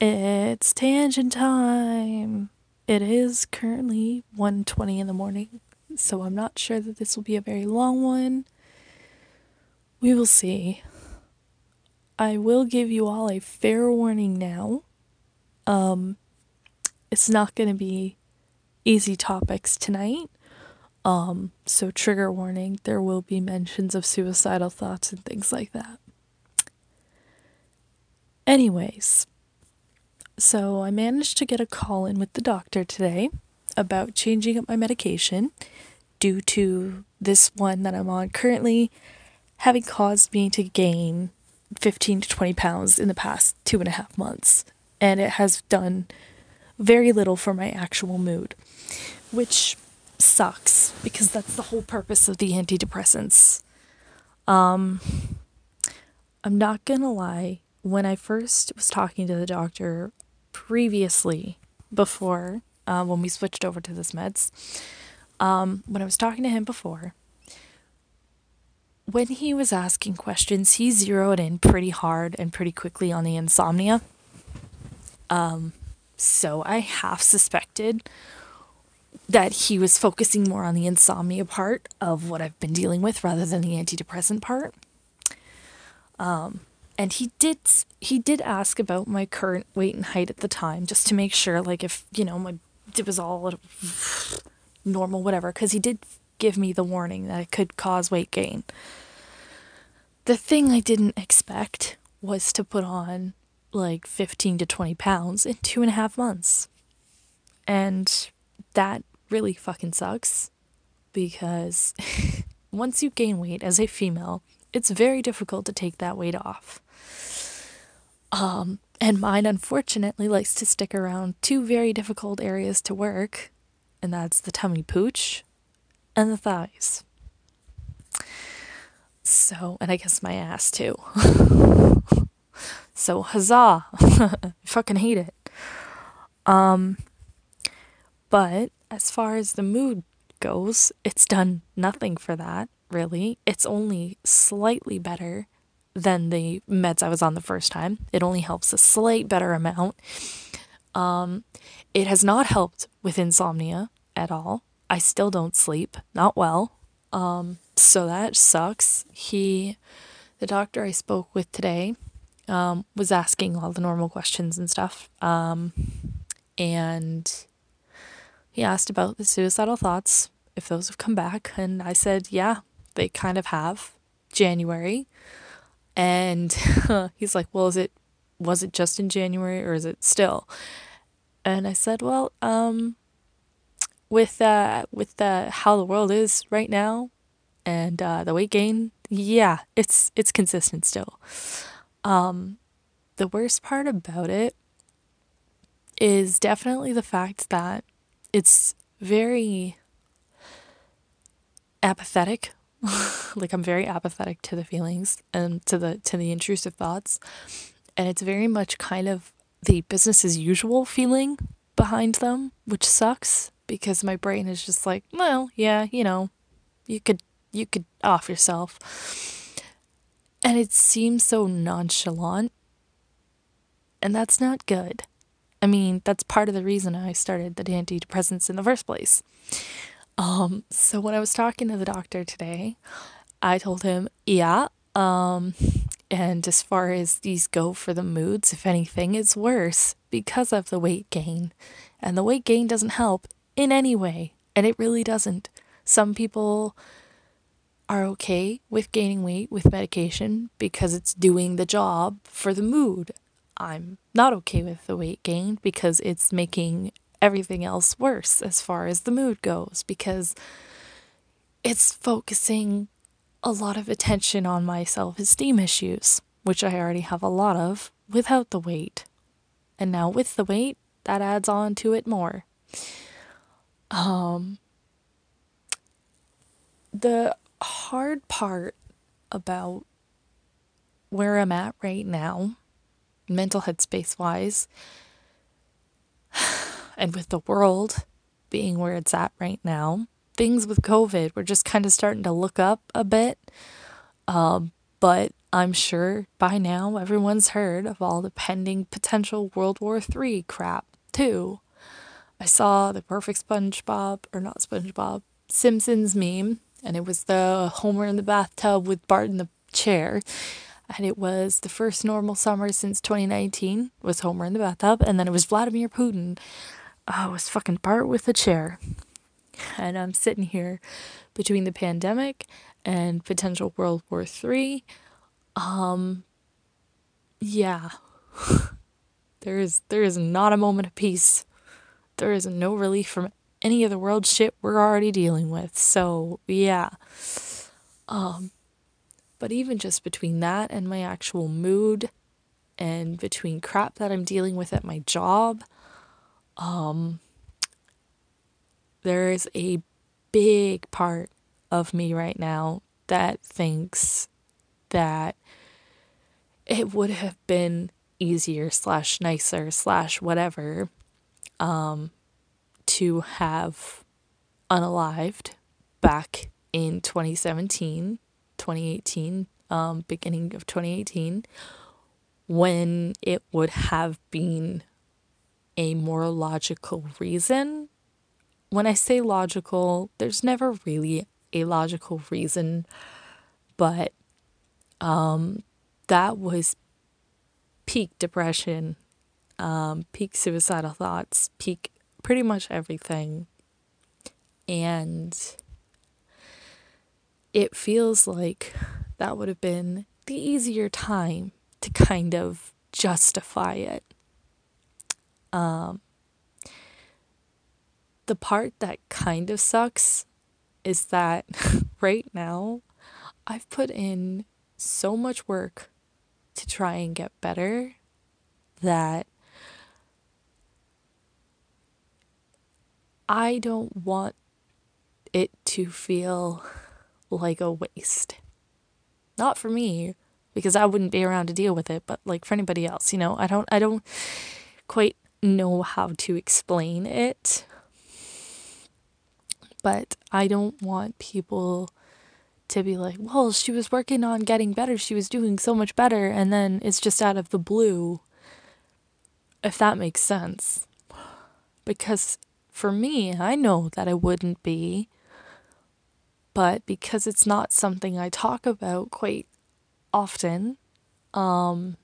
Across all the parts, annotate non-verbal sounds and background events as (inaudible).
It's tangent time. It is currently 1:20 in the morning, so I'm not sure that this will be a very long one. We will see. I will give you all a fair warning now. Um it's not going to be easy topics tonight. Um so trigger warning, there will be mentions of suicidal thoughts and things like that. Anyways, so I managed to get a call in with the doctor today about changing up my medication due to this one that I'm on currently having caused me to gain 15 to 20 pounds in the past two and a half months. And it has done very little for my actual mood, which sucks because that's the whole purpose of the antidepressants. Um, I'm not gonna lie, when I first was talking to the doctor previously, before uh, when we switched over to this meds, um, when I was talking to him before, when he was asking questions, he zeroed in pretty hard and pretty quickly on the insomnia. Um, so I half suspected that he was focusing more on the insomnia part of what I've been dealing with rather than the antidepressant part. Um, and he did he did ask about my current weight and height at the time just to make sure like if you know my it was all normal whatever because he did give me the warning that it could cause weight gain. The thing i didn't expect was to put on like 15 to 20 pounds in two and a half months. And that really fucking sucks because (laughs) once you gain weight as a female it's very difficult to take that weight off um, and mine, unfortunately, likes to stick around two very difficult areas to work, and that's the tummy pooch and the thighs. So, and I guess my ass too. (laughs) so, huzzah! (laughs) I fucking hate it. Um, but as far as the mood goes, it's done nothing for that, really. It's only slightly better than the meds I was on the first time. It only helps a slight better amount. Um, it has not helped with insomnia at all. I still don't sleep, not well. Um, so that sucks. He, the doctor I spoke with today, um, was asking all the normal questions and stuff. Um, and he asked about the suicidal thoughts, if those have come back. And I said, yeah, they kind of have. January. And (laughs) he's like, "Well, is it was it just in January or is it still?" And I said, "Well, um with uh with uh how the world is right now and uh the weight gain, yeah, it's it's consistent still." Um the worst part about it is definitely the fact that it's very apathetic (laughs) like I'm very apathetic to the feelings and to the to the intrusive thoughts. And it's very much kind of the business as usual feeling behind them, which sucks because my brain is just like, well, yeah, you know, you could you could off yourself. And it seems so nonchalant. And that's not good. I mean, that's part of the reason I started the antidepressants in the first place. Um, so when I was talking to the doctor today, I told him, yeah, um, and as far as these go for the moods, if anything, it's worse because of the weight gain. And the weight gain doesn't help in any way, and it really doesn't. Some people are okay with gaining weight with medication because it's doing the job for the mood. I'm not okay with the weight gain because it's making everything else worse as far as the mood goes because it's focusing a lot of attention on my self esteem issues, which I already have a lot of without the weight. And now with the weight, that adds on to it more. Um, the hard part about where I'm at right now, mental headspace wise, (sighs) and with the world being where it's at right now, things with COVID, we're just kind of starting to look up a bit. Um, but I'm sure by now everyone's heard of all the pending potential World War III crap, too. I saw the perfect SpongeBob, or not SpongeBob, Simpsons meme, and it was the Homer in the bathtub with Bart in the chair. And it was the first normal summer since 2019 was Homer in the bathtub, and then it was Vladimir Putin. Oh, was fucking Bart with a chair. And I'm sitting here between the pandemic and potential World War III. Um, yeah. (laughs) there is there is not a moment of peace. There is no relief from any of the world shit we're already dealing with. So, yeah. Um but even just between that and my actual mood and between crap that I'm dealing with at my job, um there is a big part of me right now that thinks that it would have been easier slash nicer slash whatever um, to have unalived back in 2017 2018 um, beginning of 2018 when it would have been a more logical reason when i say logical there's never really a logical reason but um, that was peak depression, um, peak suicidal thoughts, peak pretty much everything. And it feels like that would have been the easier time to kind of justify it. Um, the part that kind of sucks is that (laughs) right now I've put in so much work to try and get better that I don't want it to feel like a waste. Not for me, because I wouldn't be around to deal with it, but like for anybody else, you know, I don't I don't quite know how to explain it. But I don't want people to be like, well, she was working on getting better. She was doing so much better. And then it's just out of the blue, if that makes sense. Because for me, I know that it wouldn't be. But because it's not something I talk about quite often um,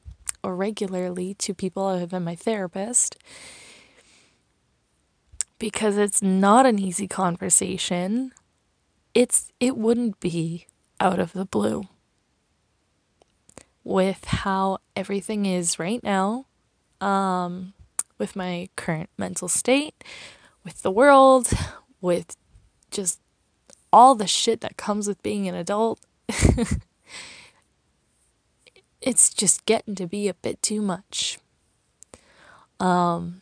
regularly to people other than my therapist, because it's not an easy conversation. It's it wouldn't be out of the blue. With how everything is right now um, with my current mental state with the world with just all the shit that comes with being an adult (laughs) it's just getting to be a bit too much um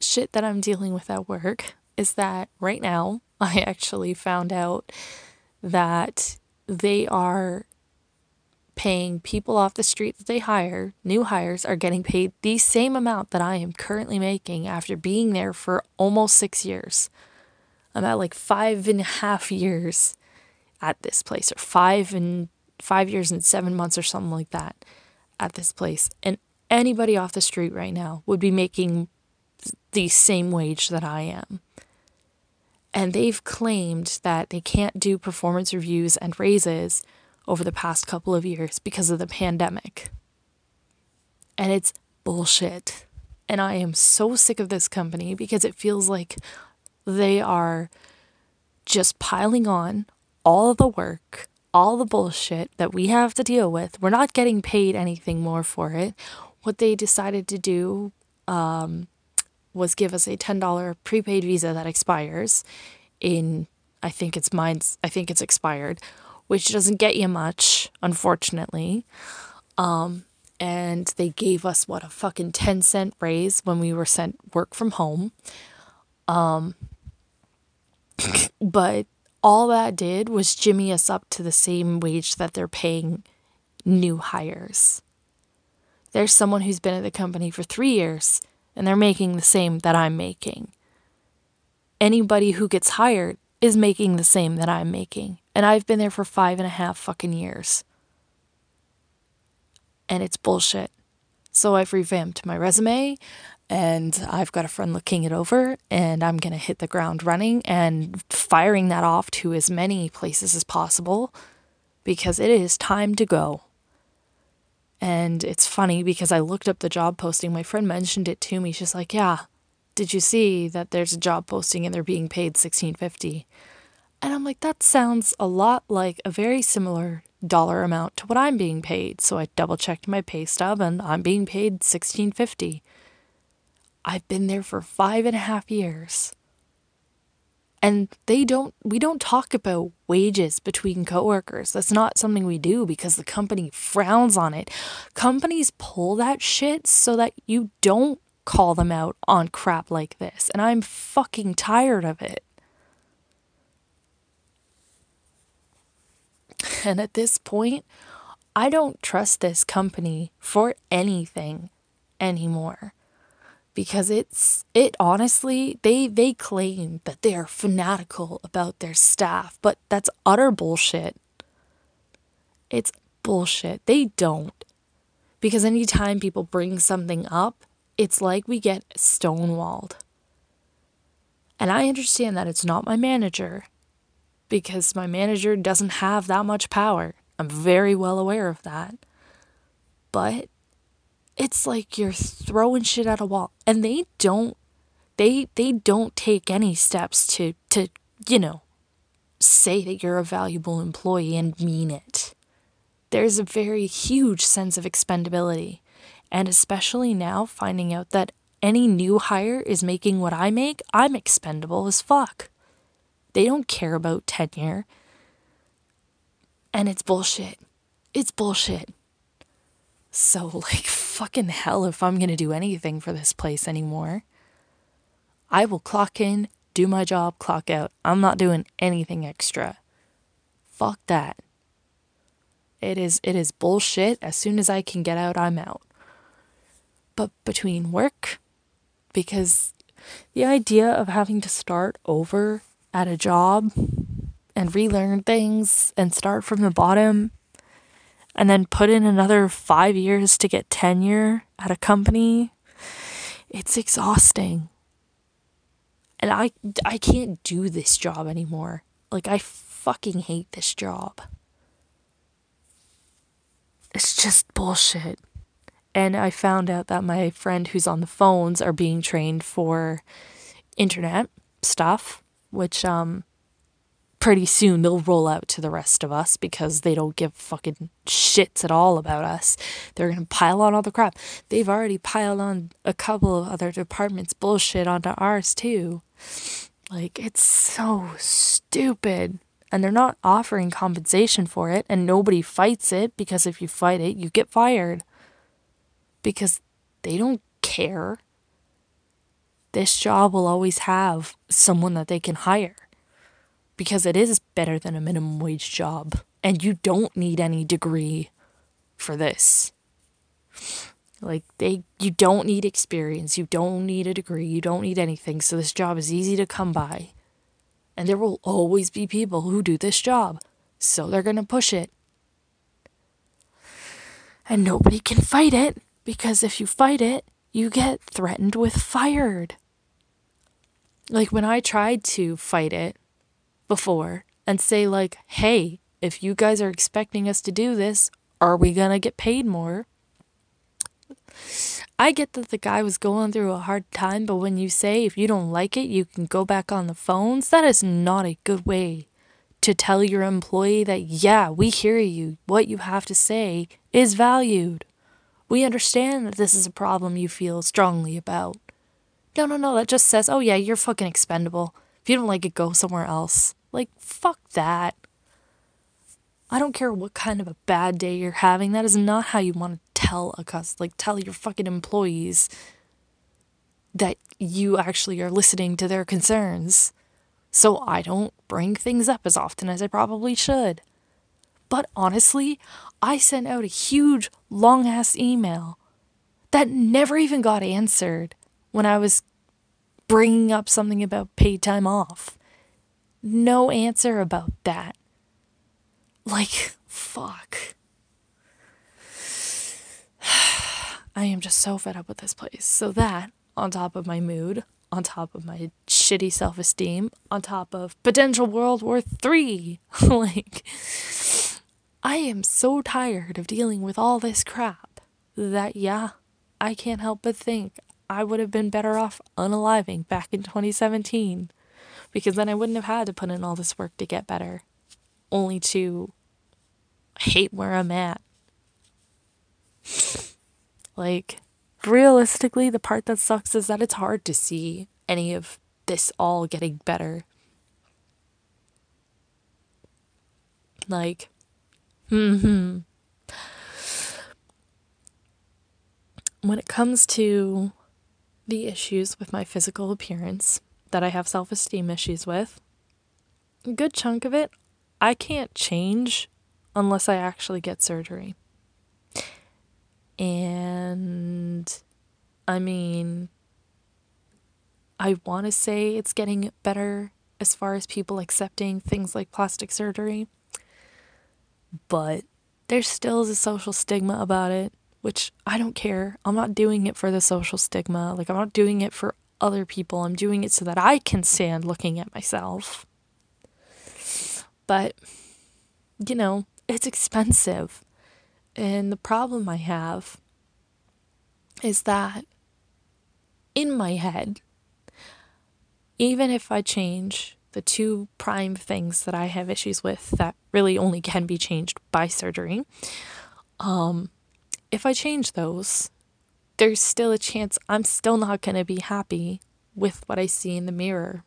shit that i'm dealing with at work is that right now (laughs) I actually found out that they are paying people off the street that they hire, new hires are getting paid the same amount that I am currently making after being there for almost six years. I'm at like five and a half years at this place, or five and five years and seven months, or something like that at this place. And anybody off the street right now would be making the same wage that I am. And they've claimed that they can't do performance reviews and raises over the past couple of years because of the pandemic. And it's bullshit. And I am so sick of this company because it feels like they are just piling on all the work, all the bullshit that we have to deal with. We're not getting paid anything more for it. What they decided to do um, was give us a $10 prepaid visa that expires in I think it's mine's I think it's expired, which doesn't get you much, unfortunately. Um, and they gave us what a fucking 10 cent raise when we were sent work from home. Um, (laughs) but all that did was jimmy us up to the same wage that they're paying new hires. There's someone who's been at the company for three years and they're making the same that I'm making. Anybody who gets hired is making the same that I'm making. And I've been there for five and a half fucking years. and it's bullshit. So I've revamped my resume and I've got a friend looking it over and I'm going to hit the ground running and firing that off to as many places as possible because it is time to go. And it's funny because I looked up the job posting. My friend mentioned it to me. She's like, "Yeah, did you see that there's a job posting and they're being paid 1650?" And I'm like, "That sounds a lot like a very similar dollar amount to what I'm being paid." So I double checked my pay stub and I'm being paid 1650. I've been there for five and a half years. And they don't we don't talk about wages between coworkers. That's not something we do because the company frowns on it. Companies pull that shit so that you don't call them out on crap like this. And I'm fucking tired of it. And at this point, I don't trust this company for anything anymore because it's it honestly they they claim that they are fanatical about their staff but that's utter bullshit. It's bullshit. They don't. Because anytime people bring something up it's like we get stonewalled. And i understand that it's not my manager because my manager doesn't have that much power. I'm very well aware of that. But it's like you're throwing shit at a wall and they don't they they don't take any steps to to you know say that you're a valuable employee and mean it there's a very huge sense of expendability and especially now finding out that any new hire is making what I make, I'm expendable as fuck. They don't care about tenure. And it's bullshit. It's bullshit. So, (laughs) like, fucking hell if I'm gonna do anything for this place anymore. I will clock in, do my job, clock out. I'm not doing anything extra. Fuck that. It is it is bullshit. As soon as I can get out, I'm out. But between work, because the idea of having to start over at a job and relearn things and start from the bottom and then put in another five years to get tenure at a company, it's exhausting. And I, I can't do this job anymore. Like, I fucking hate this job. It's just bullshit. And I found out that my friend who's on the phones are being trained for internet stuff, which um pretty soon they'll roll out to the rest of us because they don't give fucking shits at all about us. They're gonna pile on all the crap. They've already piled on a couple of other departments' bullshit onto ours too. Like, it's so stupid. And they're not offering compensation for it, and nobody fights it because if you fight it, you get fired. Because they don't care. This job will always have someone that they can hire because it is better than a minimum wage job. And you don't need any degree for this. Like they you don't need experience, you don't need a degree, you don't need anything. So this job is easy to come by. And there will always be people who do this job. So they're going to push it. And nobody can fight it because if you fight it, you get threatened with fired. Like when I tried to fight it, before and say, like, hey, if you guys are expecting us to do this, are we going to get paid more? I get that the guy was going through a hard time, but when you say if you don't like it, you can go back on the phones, that is not a good way to tell your employee that, yeah, we hear you. What you have to say is valued. We understand that this is a problem you feel strongly about. No, no, no, that just says, oh, yeah, you're fucking expendable. If you don't like it, go somewhere else. Like, fuck that. I don't care what kind of a bad day you're having. That is not how you want to tell a cus like tell your fucking employees that you actually are listening to their concerns. So I don't bring things up as often as I probably should. But honestly, I sent out a huge long ass email that never even got answered when I was bringing up something about paid time off. No answer about that. Like, fuck. (sighs) I am just so fed up with this place. So that, on top of my mood, on top of my shitty self esteem, on top of potential World War III, (laughs) like, I am so tired of dealing with all this crap that, yeah, I can't help but think I would have been better off unaliving back in 2017 because then I wouldn't have had to put in all this work to get better, only to hate where I'm at. Like, realistically, the part that sucks is that it's hard to see any of this all getting better. Like, hmm. When it comes to the issues with my physical appearance that I have self esteem issues with, a good chunk of it I can't change unless I actually get surgery. And I mean, I want to say it's getting better as far as people accepting things like plastic surgery, but there still is a social stigma about it, which I don't care. I'm not doing it for the social stigma. Like, I'm not doing it for other people. I'm doing it so that I can stand looking at myself. But, you know, it's expensive. And the problem I have is that in my head, even if I change the two prime things that I have issues with that really only can be changed by surgery, um, if I change those, there's still a chance I'm still not going to be happy with what I see in the mirror.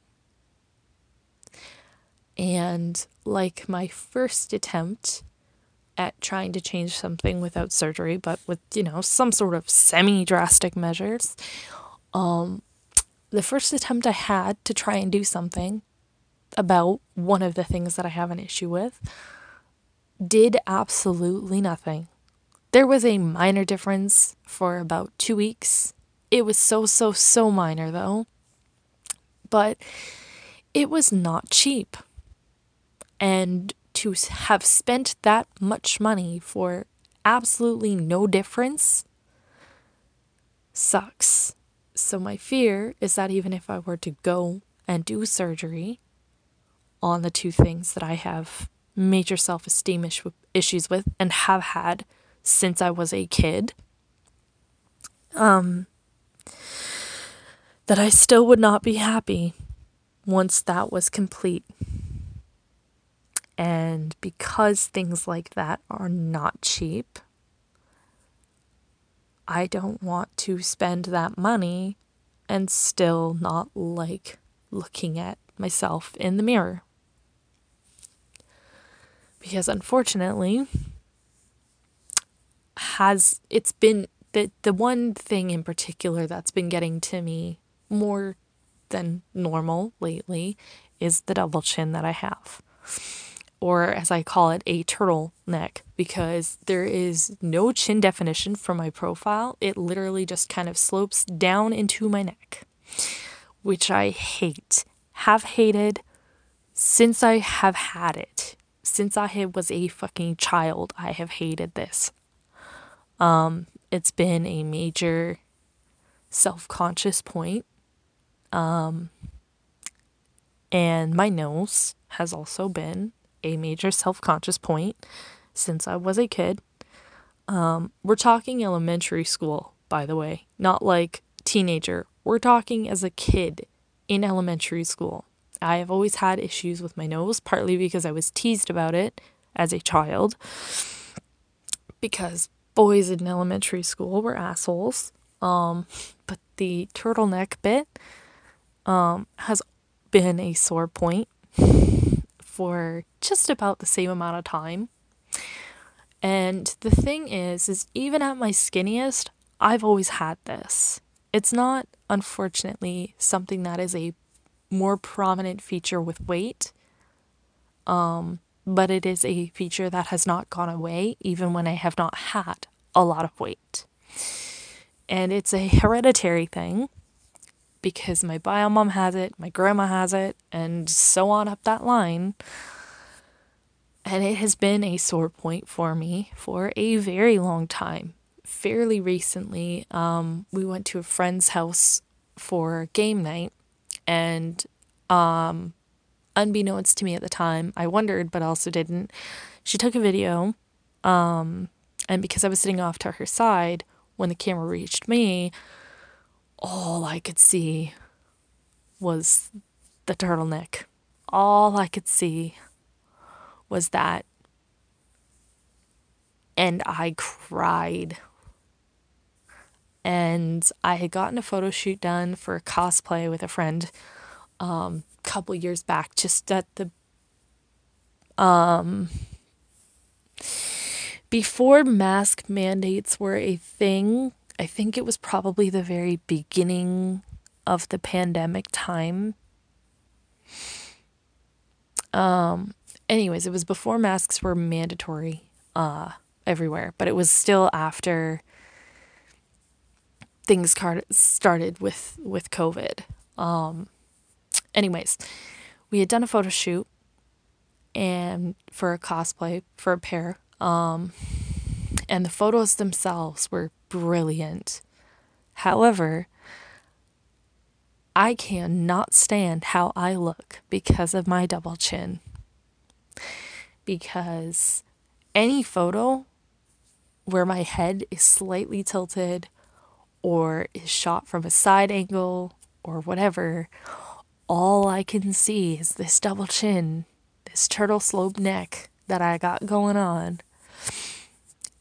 And like my first attempt at trying to change something without surgery, but with, you know, some sort of semi drastic measures. Um, the first attempt I had to try and do something about one of the things that I have an issue with did absolutely nothing. There was a minor difference for about two weeks. It was so, so, so minor though. But it was not cheap. And to have spent that much money for absolutely no difference sucks. So, my fear is that even if I were to go and do surgery on the two things that I have major self esteem issues with and have had since I was a kid, um, that I still would not be happy once that was complete. And because things like that are not cheap, I don't want to spend that money and still not like looking at myself in the mirror. Because unfortunately, has it's been the the one thing in particular that's been getting to me more than normal lately is the double chin that I have or as I call it, a turtleneck, because there is no chin definition for my profile. It literally just kind of slopes down into my neck, which I hate, have hated since I have had it. Since I was a fucking child, I have hated this. Um, it's been a major self conscious point. Um, and my nose has also been a major self conscious point since I was a kid. Um, we're talking elementary school, by the way, not like teenager. We're talking as a kid in elementary school. I have always had issues with my nose, partly because I was teased about it as a child, because boys in elementary school were assholes. Um, but the turtleneck bit um, has been a sore point (laughs) for just about the same amount of time. And the thing is is even at my skinniest, I've always had this. It's not unfortunately something that is a more prominent feature with weight. Um, but it is a feature that has not gone away even when I have not had a lot of weight. And it's a hereditary thing because my bio mom has it, my grandma has it, and so on up that line. And it has been a sore point for me for a very long time. fairly recently, um, we went to a friend's house for game night, and um, unbeknownst to me at the time, I wondered, but also didn't. She took a video, um, and because I was sitting off to her side, when the camera reached me, all I could see was the turtleneck. All I could see was that. And I cried. And I had gotten a photo shoot done for a cosplay with a friend um, couple years back, just at the um, before mask mandates were a thing. I think it was probably the very beginning of the pandemic time. Um, anyways, it was before masks were mandatory uh, everywhere, but it was still after things started with with COVID. Um, anyways, we had done a photo shoot and for a cosplay for a pair. Um, and the photos themselves were brilliant. However, I cannot stand how I look because of my double chin. Because any photo where my head is slightly tilted or is shot from a side angle or whatever, all I can see is this double chin, this turtle slope neck that I got going on.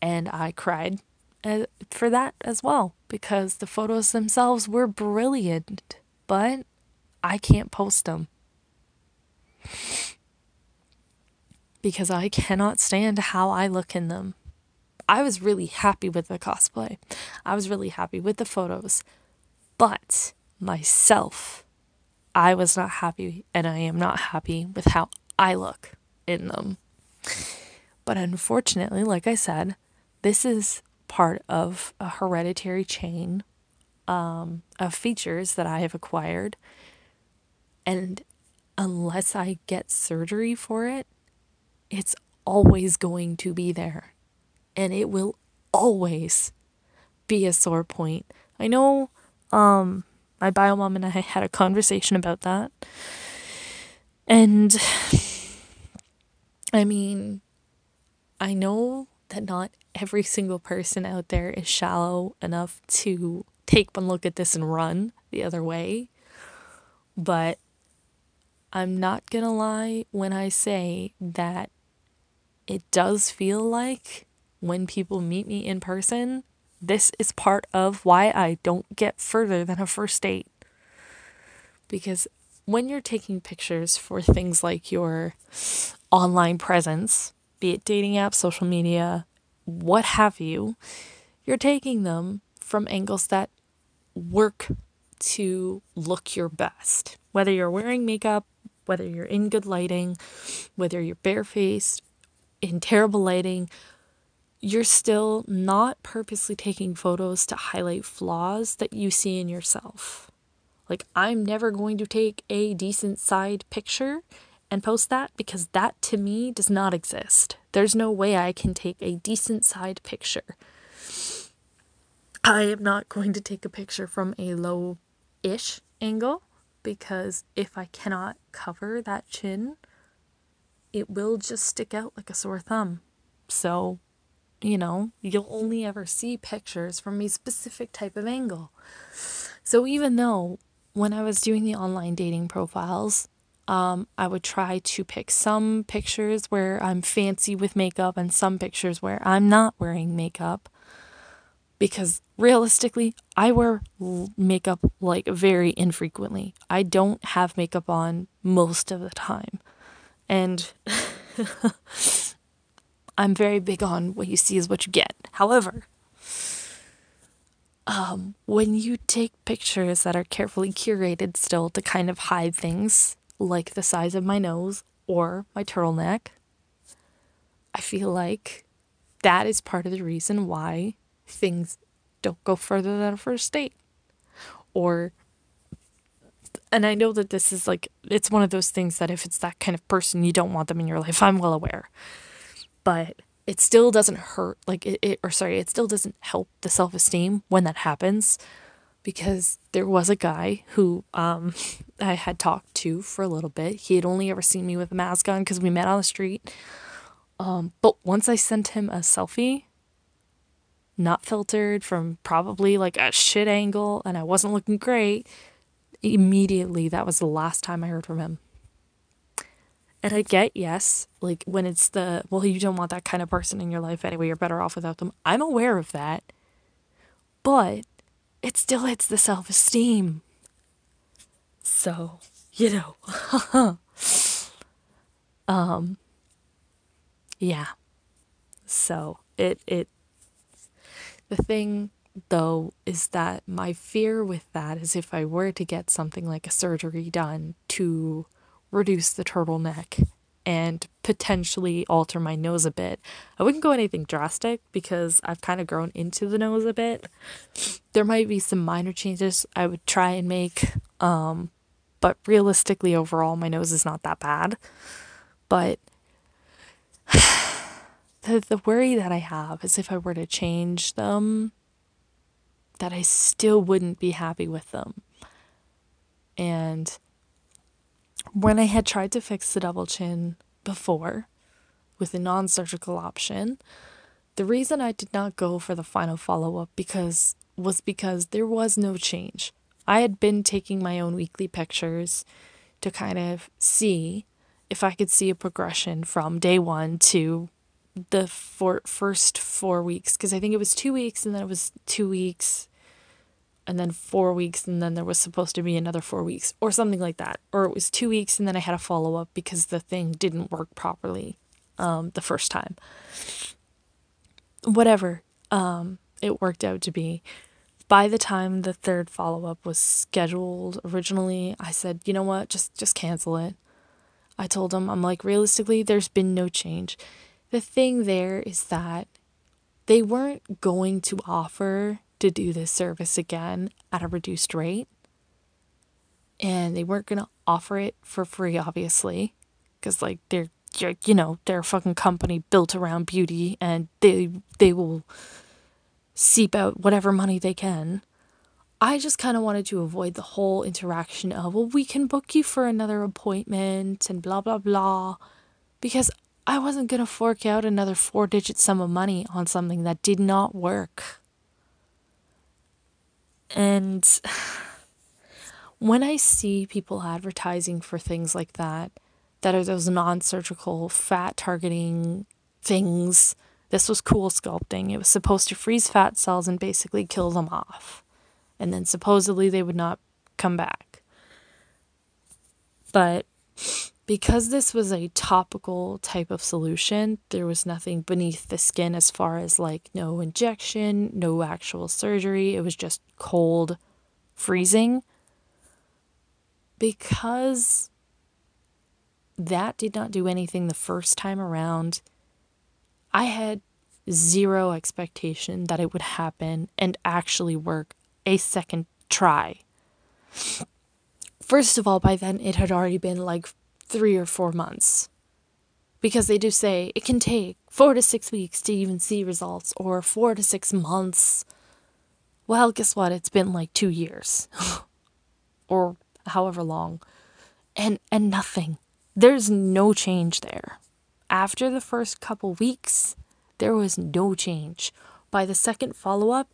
And I cried uh, for that as well because the photos themselves were brilliant, but I can't post them. Because I cannot stand how I look in them. I was really happy with the cosplay. I was really happy with the photos. But myself, I was not happy, and I am not happy with how I look in them. But unfortunately, like I said, this is part of a hereditary chain um, of features that I have acquired. And unless I get surgery for it, it's always going to be there. And it will always be a sore point. I know um, my bio mom and I had a conversation about that. And I mean, I know that not every single person out there is shallow enough to take one look at this and run the other way. But I'm not going to lie when I say that it does feel like when people meet me in person, this is part of why I don't get further than a first date. Because when you're taking pictures for things like your online presence, be it dating apps, social media, what have you, you're taking them from angles that work to look your best. Whether you're wearing makeup, whether you're in good lighting, whether you're barefaced, in terrible lighting, you're still not purposely taking photos to highlight flaws that you see in yourself. Like, I'm never going to take a decent side picture and post that because that to me does not exist. There's no way I can take a decent side picture. I am not going to take a picture from a low ish angle because if I cannot cover that chin, it will just stick out like a sore thumb. So, you know, you'll only ever see pictures from a specific type of angle. So, even though when I was doing the online dating profiles, um, I would try to pick some pictures where I'm fancy with makeup and some pictures where I'm not wearing makeup. Because realistically, I wear makeup like very infrequently. I don't have makeup on most of the time. And (laughs) I'm very big on what you see is what you get. However, um, when you take pictures that are carefully curated still to kind of hide things like the size of my nose or my turtleneck, I feel like that is part of the reason why things don't go further than a first date. Or, and I know that this is like, it's one of those things that if it's that kind of person, you don't want them in your life. I'm well aware. But it still doesn't hurt like it, it or sorry it still doesn't help the self-esteem when that happens because there was a guy who um i had talked to for a little bit. He had only ever seen me with a mask on because we met on the street. Um but once i sent him a selfie not filtered from probably like a shit angle and i wasn't looking great immediately that was the last time i heard from him and I get, yes, like when it's the, well, you don't want that kind of person in your life anyway, you're better off without them. I'm aware of that. But it still hits the self esteem. So, you know. (laughs) um, yeah. So, it, it, the thing though is that my fear with that is if I were to get something like a surgery done to reduce the turtleneck and potentially alter my nose a bit. I wouldn't go anything drastic because I've kind of grown into the nose a bit. There might be some minor changes I would try and make, um, but realistically, overall, my nose is not that bad. But (sighs) the, the worry that I have is if I were to change them, that I still wouldn't be happy with them. And when I had tried to fix the double chin before with a non surgical option, the reason I did not go for the final follow up because was because there was no change. I had been taking my own weekly pictures to kind of see if I could see a progression from day one to the four, first four weeks because I think it was two weeks and then it was two weeks and then four weeks, and then there was supposed to be another four weeks, or something like that. Or it was two weeks, and then I had a follow up because the thing didn't work properly um, the first time. Whatever um, it worked out to be. By the time the third follow up was scheduled originally, I said, you know what, just just cancel it. I told him, I'm like, realistically, there's been no change. The thing there is that they weren't going to offer to do this service again at a reduced rate. And they weren't going to offer it for free, obviously, because, like, they're, you know, they're a fucking company built around beauty and they, they will seep out whatever money they can. I just kind of wanted to avoid the whole interaction of, well, we can book you for another appointment and blah, blah, blah. Because I wasn't going to fork out another four digit sum of money on something that did not work. And (sighs) when I see people advertising for things like that, that are those non surgical fat targeting things, this was CoolSculpting. It was supposed to freeze fat cells and basically kill them off. And then supposedly they would not come back. But because this was a topical type of solution, there was nothing beneath the skin as far as like no injection, no actual surgery. It was just cold freezing. Because that did not do anything the first time around, I had zero expectation that it would happen and actually work a second try. First of all, by then it had already been like three or four months. Because they do say it can take four to six weeks to even see results, or four to six months. Well, guess what? It's been like two years, (laughs) or however long, and and nothing. There's no change there. After the first couple weeks, there was no change. By the second follow up,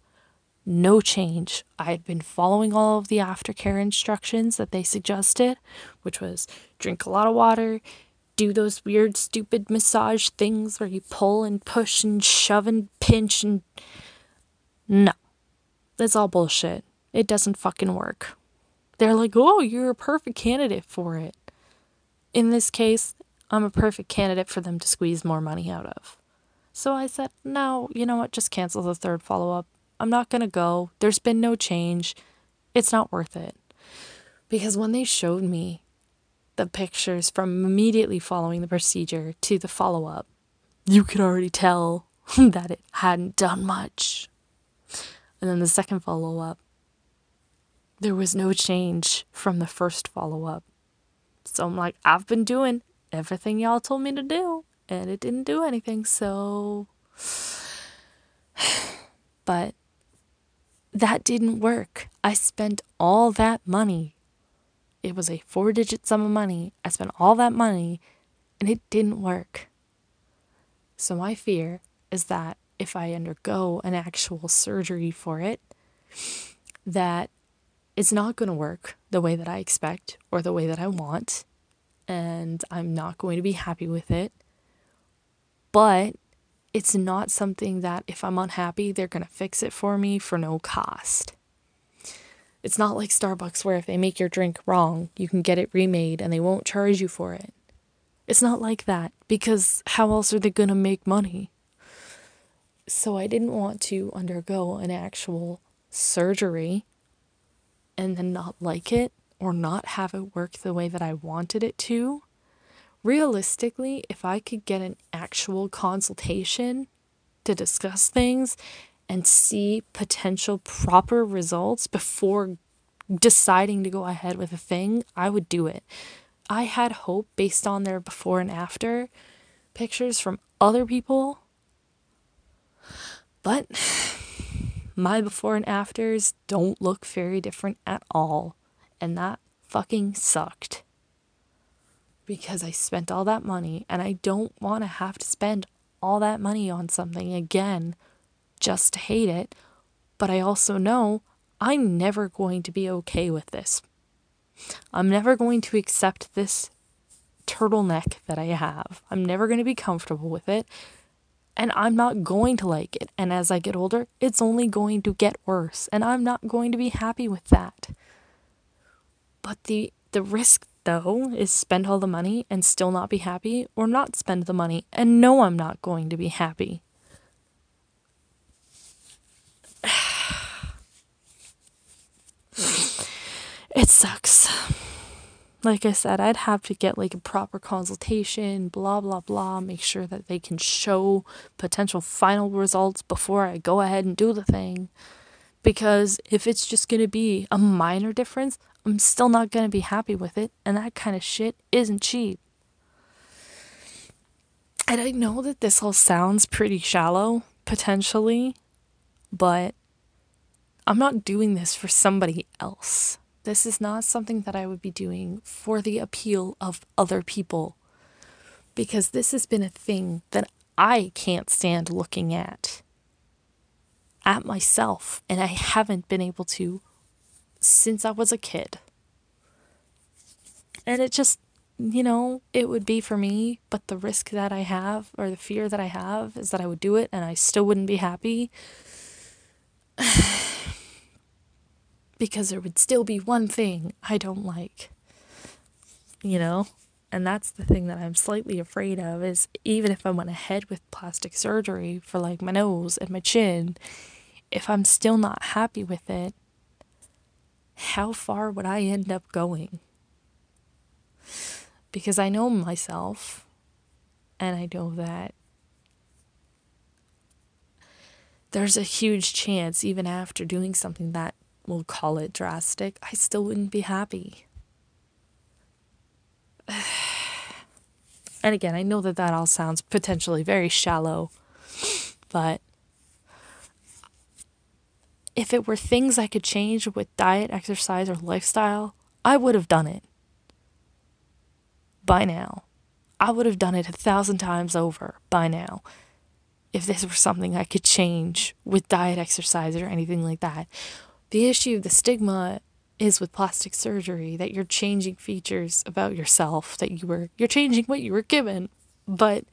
no change. I had been following all of the aftercare instructions that they suggested, which was drink a lot of water, do those weird, stupid massage things where you pull and push and shove and pinch and. No. That's all bullshit. It doesn't fucking work. They're like, oh, you're a perfect candidate for it. In this case, I'm a perfect candidate for them to squeeze more money out of. So I said, no, you know what, just cancel the third follow up. I'm not going to go. There's been no change. It's not worth it. Because when they showed me the pictures from immediately following the procedure to the follow up, you could already tell (laughs) that it hadn't done much. And then the second follow up, there was no change from the first follow up. So I'm like, I've been doing everything y'all told me to do, and it didn't do anything. So, (sighs) (sighs) but that didn't work. I spent all that money. It was a four digit sum of money. I spent all that money and it didn't work. So, my fear is that if I undergo an actual surgery for it, that it's not going to work the way that I expect or the way that I want, and I'm not going to be happy with it. But it's not something that if I'm unhappy, they're going to fix it for me for no cost. It's not like Starbucks where if they make your drink wrong, you can get it remade and they won't charge you for it. It's not like that because how else are they going to make money? So I didn't want to undergo an actual surgery and then not like it or not have it work the way that I wanted it to. Realistically, if I could get an actual consultation to discuss things and see potential proper results before deciding to go ahead with a thing, I would do it. I had hope based on their before and after pictures from other people. But my before and afters don't look very different at all. And that fucking sucked. Because I spent all that money and I don't want to have to spend all that money on something again just to hate it. But I also know I'm never going to be okay with this. I'm never going to accept this turtleneck that I have. I'm never going to be comfortable with it and I'm not going to like it. And as I get older, it's only going to get worse, and I'm not going to be happy with that. But the the risk though is spend all the money and still not be happy or not spend the money and know I'm not going to be happy. (sighs) it sucks like I said, I'd have to get like a proper consultation, blah, blah, blah, make sure that they can show potential final results before I go ahead and do the thing. Because if it's just going to be a minor difference, I'm still not going to be happy with it. And that kind of shit isn't cheap. And I know that this all sounds pretty shallow, potentially, but I'm not doing this for somebody else. This is not something that I would be doing for the appeal of other people because this has been a thing that I can't stand looking at at myself and I haven't been able to since I was a kid. And it just, you know, it would be for me, but the risk that I have or the fear that I have is that I would do it and I still wouldn't be happy. (sighs) because there would still be one thing I don't like. You know? And that's the thing that I'm slightly afraid of is even if I went ahead with plastic surgery for like my nose and my chin, if I'm still not happy with it, how far would I end up going? Because I know myself and I know that there's a huge chance, even after doing something that we'll call it drastic, I still wouldn't be happy. (sighs) and again, I know that that all sounds potentially very shallow, but if it were things I could change with diet, exercise, or lifestyle, I would have done it. By now. I would have done it a thousand times over by now if this were something I could change with diet, exercise, or anything like that. The issue, the stigma is with plastic surgery that you're changing features about yourself that you were you're changing what you were given. But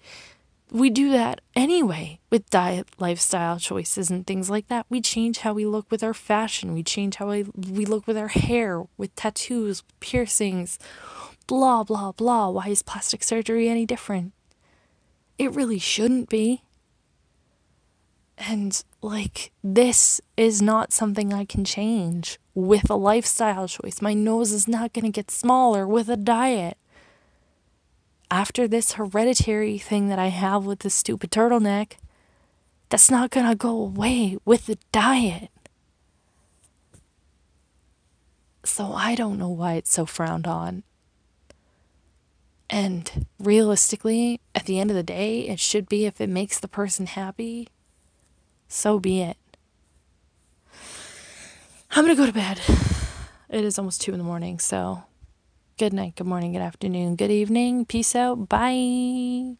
we do that anyway with diet, lifestyle choices and things like that. We change how we look with our fashion. We change how we, we look with our hair, with tattoos, piercings, blah, blah, blah. Why is plastic surgery any different? It really shouldn't be. And like, this is not something I can change with a lifestyle choice. My nose is not going to get smaller with a diet after this hereditary thing that I have with the stupid turtleneck, that's not going to go away with the diet. So I don't know why it's so frowned on. And realistically, at the end of the day, it should be if it makes the person happy, so be it. I'm going to go to bed. It is almost 2 in the morning, so Good night, good morning, good afternoon, good evening. Peace out. Bye.